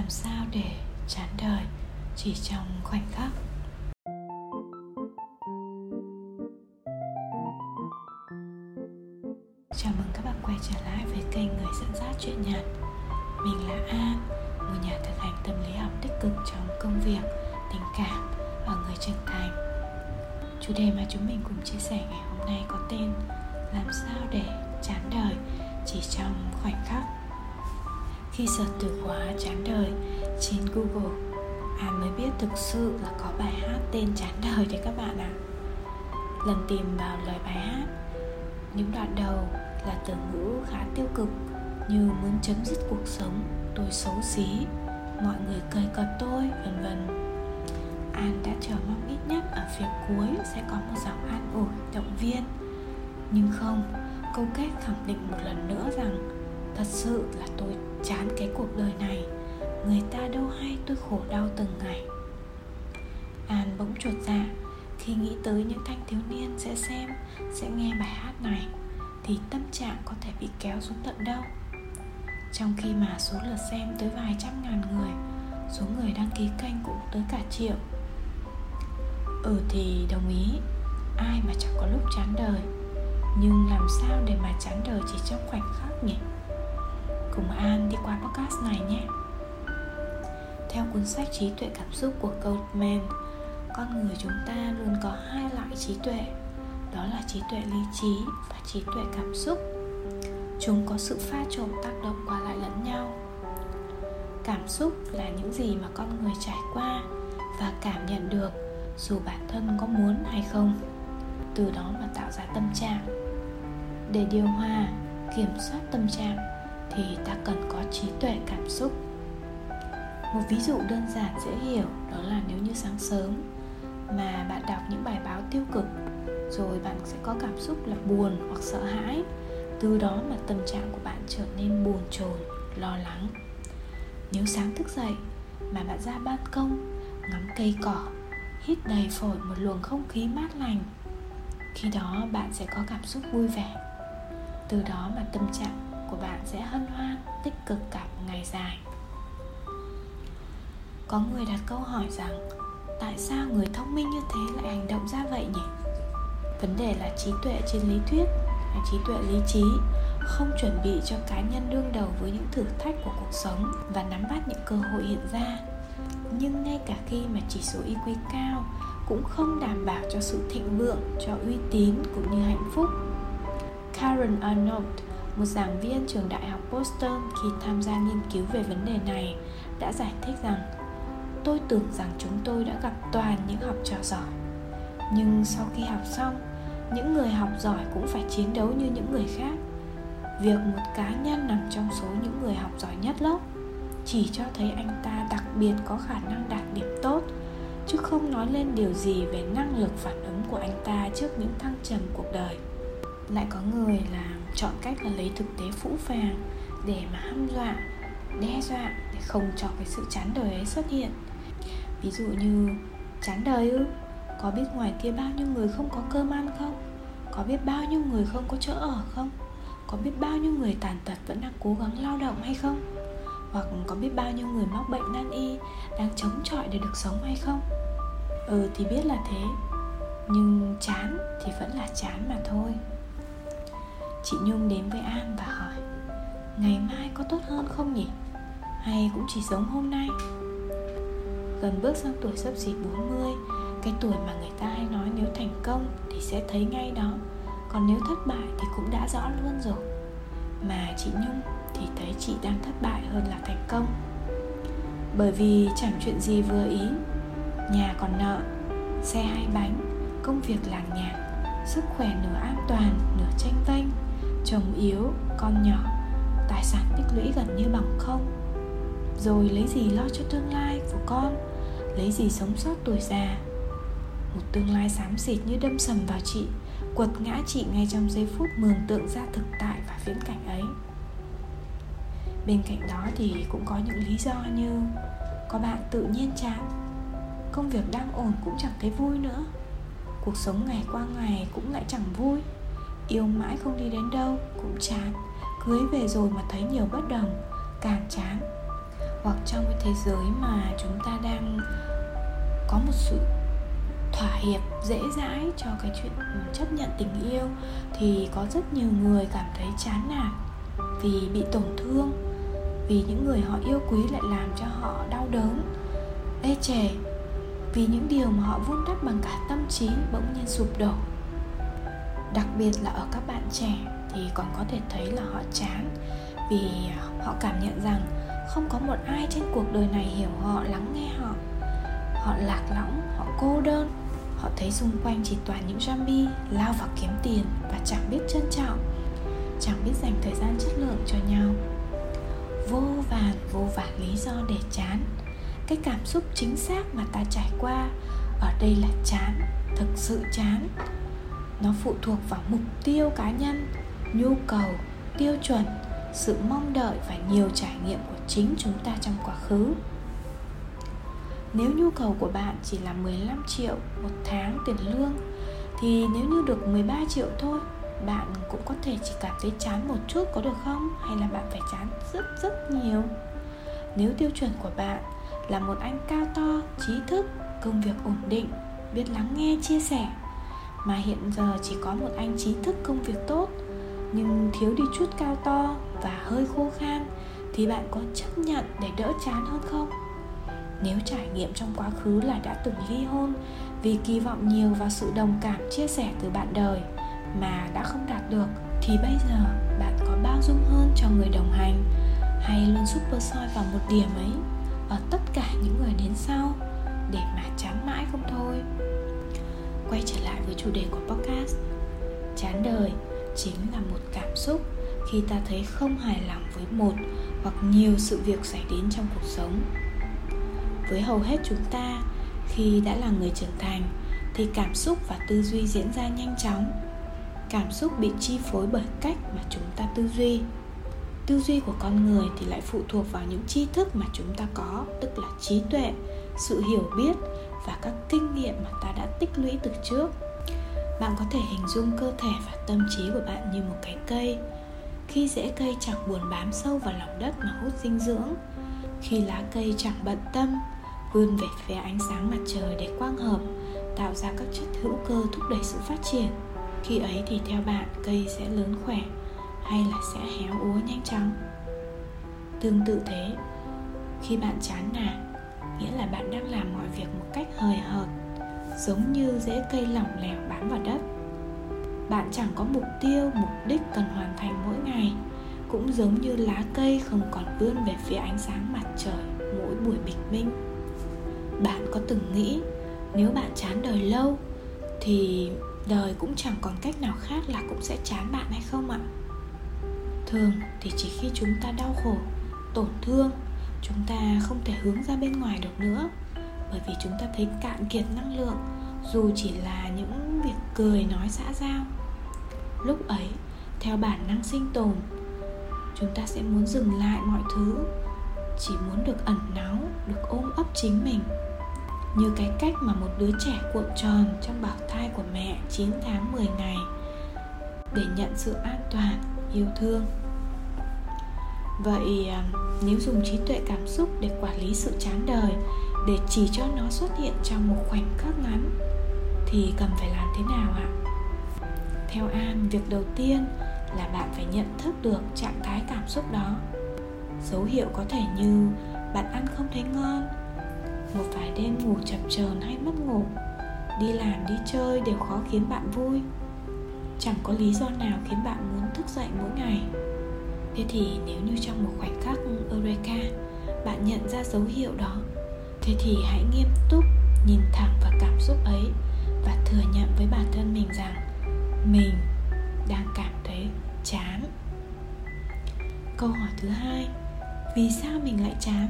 làm sao để chán đời chỉ trong khoảnh khắc? Chào mừng các bạn quay trở lại với kênh người dẫn dắt chuyện nhật. Mình là an, một nhà thực hành tâm lý học tích cực trong công việc, tình cảm và người trưởng thành. Chủ đề mà chúng mình cùng chia sẻ ngày hôm nay có tên làm sao để chán đời chỉ trong khoảnh khắc? Khi search từ khóa chán đời trên Google An mới biết thực sự là có bài hát tên chán đời đấy các bạn ạ. Lần tìm vào lời bài hát Những đoạn đầu là từ ngữ khá tiêu cực Như muốn chấm dứt cuộc sống, tôi xấu xí Mọi người cười cợt tôi, vân vân. An đã chờ mong ít nhất ở phía cuối sẽ có một giọng an ủi, động viên. Nhưng không, câu kết khẳng định một lần nữa rằng thật sự là tôi chán cái cuộc đời này. Người ta đâu hay tôi khổ đau từng ngày. An bỗng chuột dạ khi nghĩ tới những thanh thiếu niên sẽ xem, sẽ nghe bài hát này, thì tâm trạng có thể bị kéo xuống tận đâu. Trong khi mà số lượt xem tới vài trăm ngàn người, số người đăng ký kênh cũng tới cả triệu. Ừ thì đồng ý, ai mà chẳng có lúc chán đời. Nhưng làm sao để mà chán đời chỉ trong khoảnh khắc nhỉ? Cùng An đi qua podcast này nhé. Theo cuốn sách Trí tuệ cảm xúc của Goldman, Con người chúng ta luôn có hai loại trí tuệ, Đó là trí tuệ lý trí và trí tuệ cảm xúc. Chúng có sự pha trộn tác động qua lại lẫn nhau. Cảm xúc là những gì mà con người trải qua và cảm nhận được, dù bản thân có muốn hay không. Từ đó mà tạo ra tâm trạng. Để điều hòa, kiểm soát tâm trạng thì ta cần có trí tuệ cảm xúc. Một ví dụ đơn giản dễ hiểu đó là nếu như sáng sớm mà bạn đọc những bài báo tiêu cực rồi bạn sẽ có cảm xúc là buồn hoặc sợ hãi, từ đó mà tâm trạng của bạn trở nên buồn chồn, lo lắng. Nếu sáng thức dậy mà bạn ra ban công, ngắm cây cỏ, hít đầy phổi một luồng không khí mát lành, khi đó bạn sẽ có cảm xúc vui vẻ. Từ đó mà tâm trạng của bạn sẽ hân hoan tích cực cả một ngày dài. Có người đặt câu hỏi rằng tại sao người thông minh như thế lại hành động ra vậy nhỉ? Vấn đề là trí tuệ trên lý thuyết là trí tuệ lý trí không chuẩn bị cho cá nhân đương đầu với những thử thách của cuộc sống và nắm bắt những cơ hội hiện ra. Nhưng ngay cả khi mà chỉ số IQ cao cũng không đảm bảo cho sự thịnh vượng, cho uy tín cũng như hạnh phúc. Karen Arnold, một giảng viên trường đại học Boston khi tham gia nghiên cứu về vấn đề này đã giải thích rằng, tôi tưởng rằng chúng tôi đã gặp toàn những học trò giỏi. Nhưng sau khi học xong, những người học giỏi cũng phải chiến đấu như những người khác. Việc một cá nhân nằm trong số những người học giỏi nhất lớp chỉ cho thấy anh ta đặc biệt có khả năng đạt điểm tốt, chứ không nói lên điều gì về năng lực phản ứng của anh ta trước những thăng trầm cuộc đời. Lại có người là chọn cách là lấy thực tế phũ phàng để mà hăm dọa, đe dọa để không cho cái sự chán đời ấy xuất hiện. Ví dụ như, chán đời ư? Có biết ngoài kia bao nhiêu người không có cơm ăn không? Có biết bao nhiêu người không có chỗ ở không? Có biết bao nhiêu người tàn tật vẫn đang cố gắng lao động hay không? Hoặc có biết bao nhiêu người mắc bệnh nan y đang chống chọi để được sống hay không? Ừ thì biết là thế. Nhưng chán thì vẫn là chán mà thôi chị nhung đến với an và hỏi, ngày mai có tốt hơn không nhỉ? Hay cũng chỉ giống hôm nay? Gần bước sang tuổi sắp xỉ 40 cái tuổi mà người ta hay nói nếu thành công thì sẽ thấy ngay đó. Còn nếu thất bại thì cũng đã rõ luôn rồi. Mà chị nhung thì thấy chị đang thất bại hơn là thành công. Bởi vì chẳng chuyện gì vừa ý. Nhà còn nợ, xe hai bánh, công việc làng nhàn sức khỏe nửa an toàn, nửa tranh vênh chồng yếu, con nhỏ, tài sản tích lũy gần như bằng không. Rồi lấy gì lo cho tương lai của con? Lấy gì sống sót tuổi già? Một tương lai xám xịt như đâm sầm vào chị, quật ngã chị ngay trong giây phút mường tượng ra thực tại và viễn cảnh ấy. Bên cạnh đó thì cũng có những lý do như có bạn tự nhiên chán công việc đang ổn cũng chẳng thấy vui nữa, cuộc sống ngày qua ngày cũng lại chẳng vui yêu mãi không đi đến đâu, cũng chán. Cưới về rồi mà thấy nhiều bất đồng, càng chán. Hoặc trong cái thế giới mà chúng ta đang có một sự thỏa hiệp dễ dãi cho cái chuyện chấp nhận tình yêu, thì có rất nhiều người cảm thấy chán nản vì bị tổn thương, vì những người họ yêu quý lại làm cho họ đau đớn, ê chề. Vì những điều mà họ vun đắp bằng cả tâm trí bỗng nhiên sụp đổ đặc biệt là ở các bạn trẻ thì còn có thể thấy là họ chán vì họ cảm nhận rằng không có một ai trên cuộc đời này hiểu họ, lắng nghe họ. Họ lạc lõng, họ cô đơn, họ thấy xung quanh chỉ toàn những zombie, lao vào kiếm tiền và chẳng biết trân trọng, chẳng biết dành thời gian chất lượng cho nhau. Vô vàn vô vàn lý do để chán. Cái cảm xúc chính xác mà ta trải qua, ở đây là chán, thực sự chán nó phụ thuộc vào mục tiêu cá nhân, nhu cầu, tiêu chuẩn, sự mong đợi và nhiều trải nghiệm của chính chúng ta trong quá khứ. Nếu nhu cầu của bạn chỉ là 15 triệu một tháng tiền lương, thì nếu như được 13 triệu thôi, bạn cũng có thể chỉ cảm thấy chán một chút có được không? Hay là bạn phải chán rất rất nhiều? Nếu tiêu chuẩn của bạn là một anh cao to, trí thức, công việc ổn định, biết lắng nghe, chia sẻ mà hiện giờ chỉ có một anh trí thức công việc tốt, nhưng thiếu đi chút cao to và hơi khô khan thì bạn có chấp nhận để đỡ chán hơn không? Nếu trải nghiệm trong quá khứ là đã từng ly hôn vì kỳ vọng nhiều vào sự đồng cảm chia sẻ từ bạn đời mà đã không đạt được, thì bây giờ bạn có bao dung hơn cho người đồng hành hay luôn super soi vào một điểm ấy ở tất cả những người đến sau? Quay trở lại với chủ đề của podcast. Chán đời chính là một cảm xúc khi ta thấy không hài lòng với một hoặc nhiều sự việc xảy đến trong cuộc sống. Với hầu hết chúng ta, khi đã là người trưởng thành, thì cảm xúc và tư duy diễn ra nhanh chóng. Cảm xúc bị chi phối bởi cách mà chúng ta tư duy. Tư duy của con người thì lại phụ thuộc vào những tri thức mà chúng ta có, tức là trí tuệ, sự hiểu biết và các kinh nghiệm mà ta đã tích lũy từ trước. Bạn có thể hình dung cơ thể và tâm trí của bạn như một cái cây. Khi rễ cây chẳng buồn bám sâu vào lòng đất mà hút dinh dưỡng, khi lá cây chẳng bận tâm, vươn về phía ánh sáng mặt trời để quang hợp, tạo ra các chất hữu cơ thúc đẩy sự phát triển, khi ấy thì theo bạn, cây sẽ lớn khỏe hay là sẽ héo úa nhanh chóng? Tương tự thế, khi bạn chán nản nghĩa là bạn đang làm mọi việc một cách hời hợt, giống như rễ cây lỏng lẻo bám vào đất. Bạn chẳng có mục tiêu, mục đích cần hoàn thành mỗi ngày, cũng giống như lá cây không còn vươn về phía ánh sáng mặt trời mỗi buổi bình minh. Bạn có từng nghĩ, nếu bạn chán đời lâu, thì đời cũng chẳng còn cách nào khác là cũng sẽ chán bạn hay không ạ? Thường thì chỉ khi chúng ta đau khổ, tổn thương chúng ta không thể hướng ra bên ngoài được nữa. Bởi vì chúng ta thấy cạn kiệt năng lượng dù chỉ là những việc cười nói xã giao. Lúc ấy theo bản năng sinh tồn chúng ta sẽ muốn dừng lại mọi thứ chỉ muốn được ẩn náu được ôm ấp chính mình. Như cái cách mà một đứa trẻ cuộn tròn trong bào thai của mẹ 9 tháng 10 ngày để nhận sự an toàn, yêu thương. Vậy à, nếu dùng trí tuệ cảm xúc để quản lý sự chán đời để chỉ cho nó xuất hiện trong một khoảnh khắc ngắn thì cần phải làm thế nào ạ? Theo An, việc đầu tiên là bạn phải nhận thức được trạng thái cảm xúc đó. Dấu hiệu có thể như bạn ăn không thấy ngon, một vài đêm ngủ chập chờn hay mất ngủ đi làm đi chơi đều khó khiến bạn vui chẳng có lý do nào khiến bạn muốn thức dậy mỗi ngày thế thì nếu như trong một khoảnh khắc eureka bạn nhận ra dấu hiệu đó thế thì hãy nghiêm túc nhìn thẳng vào cảm xúc ấy và thừa nhận với bản thân mình rằng mình đang cảm thấy chán. Câu hỏi thứ hai vì sao mình lại chán?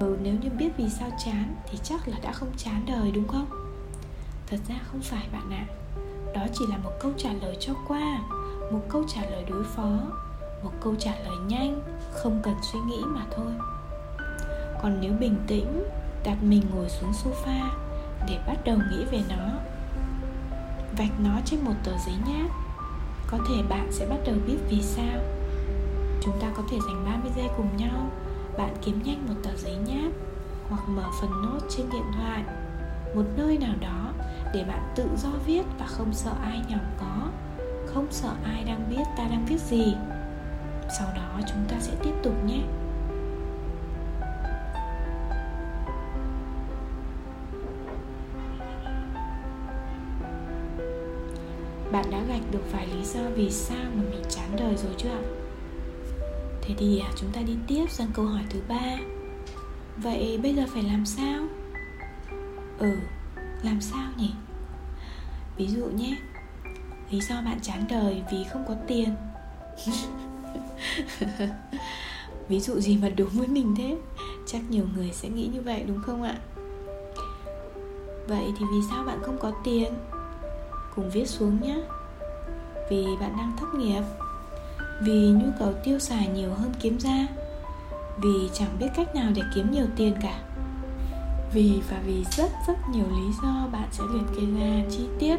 Ừ, nếu như biết vì sao chán thì chắc là đã không chán đời đúng không? Thật ra không phải bạn ạ. Đó chỉ là một câu trả lời cho qua một câu trả lời đối phó một câu trả lời nhanh, không cần suy nghĩ mà thôi. Còn nếu bình tĩnh, đặt mình ngồi xuống sofa để bắt đầu nghĩ về nó. Vạch nó trên một tờ giấy nháp. Có thể bạn sẽ bắt đầu biết vì sao. Chúng ta có thể dành 30 giây cùng nhau. Bạn kiếm nhanh một tờ giấy nháp hoặc mở phần nốt trên điện thoại. Một nơi nào đó để bạn tự do viết và không sợ ai nhòm có. Không sợ ai đang biết ta đang viết gì sau đó chúng ta sẽ tiếp tục nhé. Bạn đã gạch được vài lý do vì sao mà mình chán đời rồi chưa ạ? Thế thì à, chúng ta đi tiếp sang câu hỏi thứ ba. Vậy bây giờ phải làm sao? Ừ làm sao nhỉ? Ví dụ nhé, lý do bạn chán đời vì không có tiền. ví dụ gì mà đúng với mình thế? Chắc nhiều người sẽ nghĩ như vậy, đúng không ạ? Vậy thì vì sao bạn không có tiền? Cùng viết xuống nhé vì bạn đang thất nghiệp. Vì nhu cầu tiêu xài nhiều hơn kiếm ra. Vì chẳng biết cách nào để kiếm nhiều tiền cả. Vì và vì rất rất nhiều lý do bạn sẽ liệt kê ra chi tiết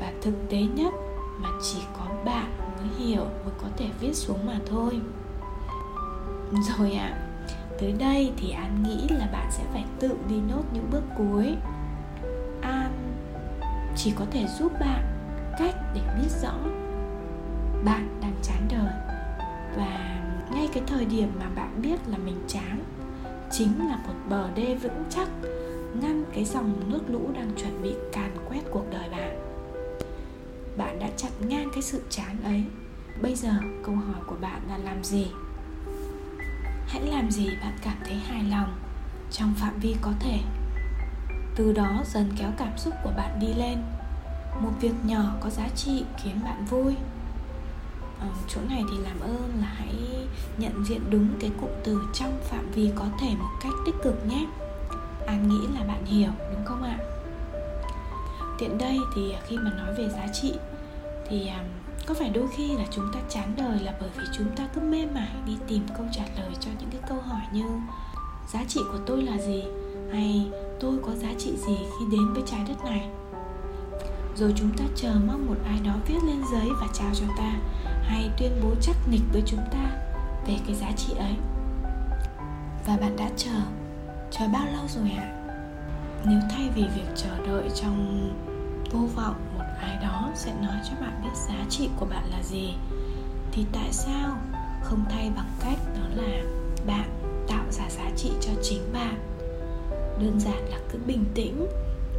và thực tế nhất mà chỉ có bạn mới hiểu mới có thể viết xuống mà thôi. Rồi ạ à, tới đây thì an nghĩ là bạn sẽ phải tự đi nốt những bước cuối. An chỉ có thể giúp bạn cách để biết rõ bạn đang chán đời. Và ngay cái thời điểm mà bạn biết là mình chán chính là một bờ đê vững chắc ngăn cái dòng nước lũ đang chuẩn bị càn quét cuộc đời bạn chặn ngang cái sự chán ấy. Bây giờ, câu hỏi của bạn là làm gì? Hãy làm gì bạn cảm thấy hài lòng trong phạm vi có thể? Từ đó dần kéo cảm xúc của bạn đi lên. Một việc nhỏ có giá trị khiến bạn vui. Ở chỗ này thì làm ơn là hãy nhận diện đúng cái cụm từ trong phạm vi có thể một cách tích cực nhé. An nghĩ là bạn hiểu, đúng không ạ? Tiện đây thì khi mà nói về giá trị thì có phải đôi khi là chúng ta chán đời là bởi vì chúng ta cứ mê mải đi tìm câu trả lời cho những cái câu hỏi như giá trị của tôi là gì? hay tôi có giá trị gì khi đến với trái đất này? Rồi chúng ta chờ mong một ai đó viết lên giấy và trao cho ta, hay tuyên bố chắc nịch với chúng ta về cái giá trị ấy. Và bạn đã chờ chờ bao lâu rồi ạ? À? nếu thay vì việc chờ đợi trong vô vọng ai đó sẽ nói cho bạn biết giá trị của bạn là gì. Thì tại sao không thay bằng cách đó là bạn tạo ra giá trị cho chính bạn? Đơn giản là cứ bình tĩnh,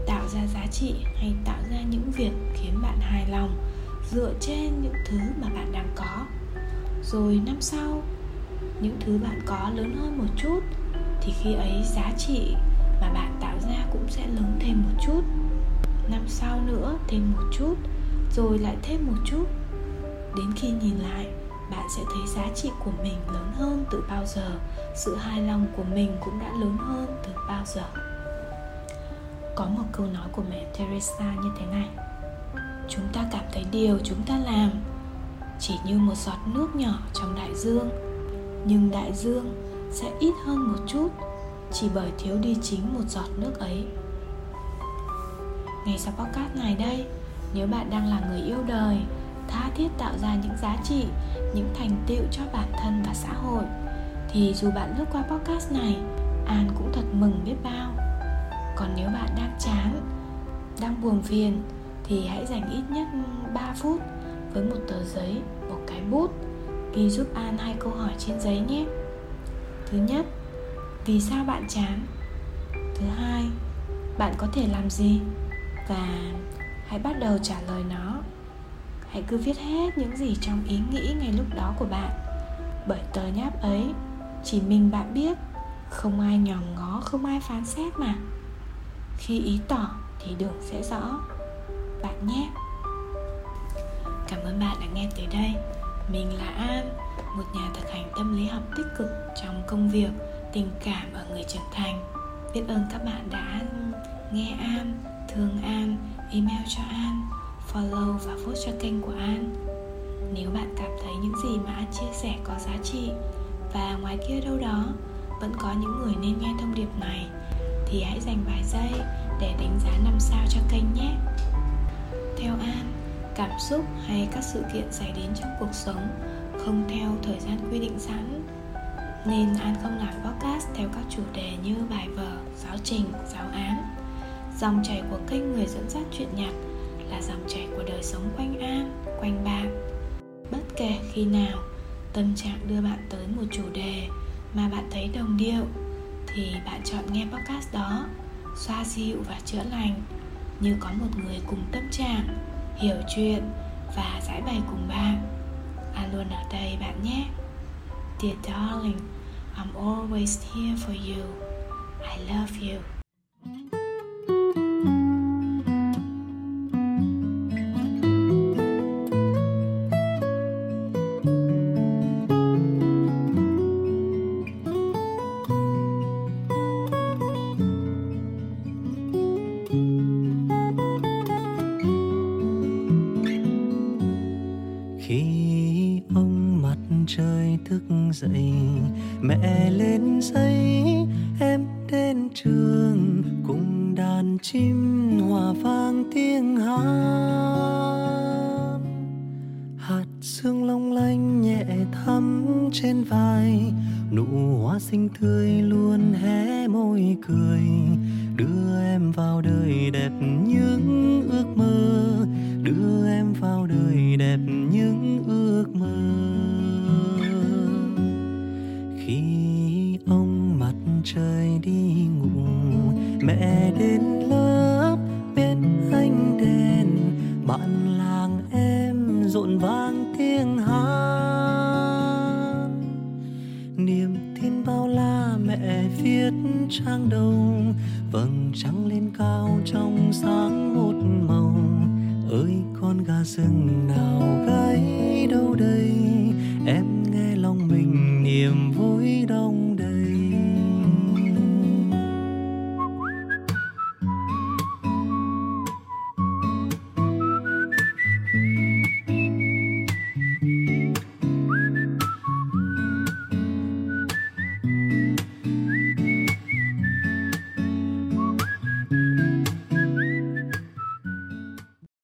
tạo ra giá trị hay tạo ra những việc khiến bạn hài lòng dựa trên những thứ mà bạn đang có. Rồi năm sau, những thứ bạn có lớn hơn một chút thì khi ấy giá trị mà bạn tạo ra cũng sẽ lớn thêm một chút năm sau nữa thêm một chút, rồi lại thêm một chút. Đến khi nhìn lại, bạn sẽ thấy giá trị của mình lớn hơn từ bao giờ, sự hài lòng của mình cũng đã lớn hơn từ bao giờ. Có một câu nói của mẹ teresa như thế này, chúng ta cảm thấy điều chúng ta làm chỉ như một giọt nước nhỏ trong đại dương, nhưng đại dương sẽ ít hơn một chút, chỉ bởi thiếu đi chính một giọt nước ấy ngay sau podcast này đây nếu bạn đang là người yêu đời tha thiết tạo ra những giá trị những thành tựu cho bản thân và xã hội thì dù bạn lướt qua podcast này an cũng thật mừng biết bao còn nếu bạn đang chán đang buồn phiền thì hãy dành ít nhất 3 phút với một tờ giấy, một cái bút ghi giúp An hai câu hỏi trên giấy nhé. Thứ nhất, vì sao bạn chán? Thứ hai, bạn có thể làm gì? Và hãy bắt đầu trả lời nó. Hãy cứ viết hết những gì trong ý nghĩ ngay lúc đó của bạn. Bởi tờ nháp ấy chỉ mình bạn biết, không ai nhòm ngó, không ai phán xét mà. Khi ý tỏ thì đường sẽ rõ bạn nhé Cảm ơn bạn đã nghe tới đây Mình là An, một nhà thực hành tâm lý học tích cực trong công việc, tình cảm ở người trưởng thành Biết ơn các bạn đã nghe An, thương An, email cho An, follow và vote cho kênh của An. Nếu bạn cảm thấy những gì mà An chia sẻ có giá trị Và ngoài kia đâu đó vẫn có những người nên nghe thông điệp này Thì hãy dành vài giây để đánh giá 5 sao cho kênh nhé. Theo An, cảm xúc hay các sự kiện xảy đến trong cuộc sống không theo thời gian quy định sẵn Nên An không làm podcast theo các chủ đề như bài vở, giáo trình, giáo án. Dòng chảy của kênh người dẫn dắt chuyện nhạc là dòng chảy của đời sống quanh An, quanh bạn. Bất kể khi nào tâm trạng đưa bạn tới một chủ đề mà bạn thấy đồng điệu thì bạn chọn nghe podcast đó xoa dịu và chữa lành như có một người cùng tâm trạng hiểu chuyện và giải bày cùng bạn. An luôn ở đây bạn nhé. Dear darling i'm always here for you. I love you. Mẹ lên giấy, em đến trường, cùng đàn chim hòa vang tiếng hát. Hạt sương long lanh nhẹ thắm trên vai, nụ hoa xinh tươi luôn hé môi cười. Đưa em vào đời đẹp những ước mơ, đưa em vào đời đẹp những trời đi ngủ. Mẹ đến lớp bên ánh đèn. Bạn làng em rộn vang tiếng hát. Niềm tin bao la mẹ viết trang đầu. Vầng trăng lên cao trong sáng một màu. Ơi con gà rừng nào gáy đâu đây?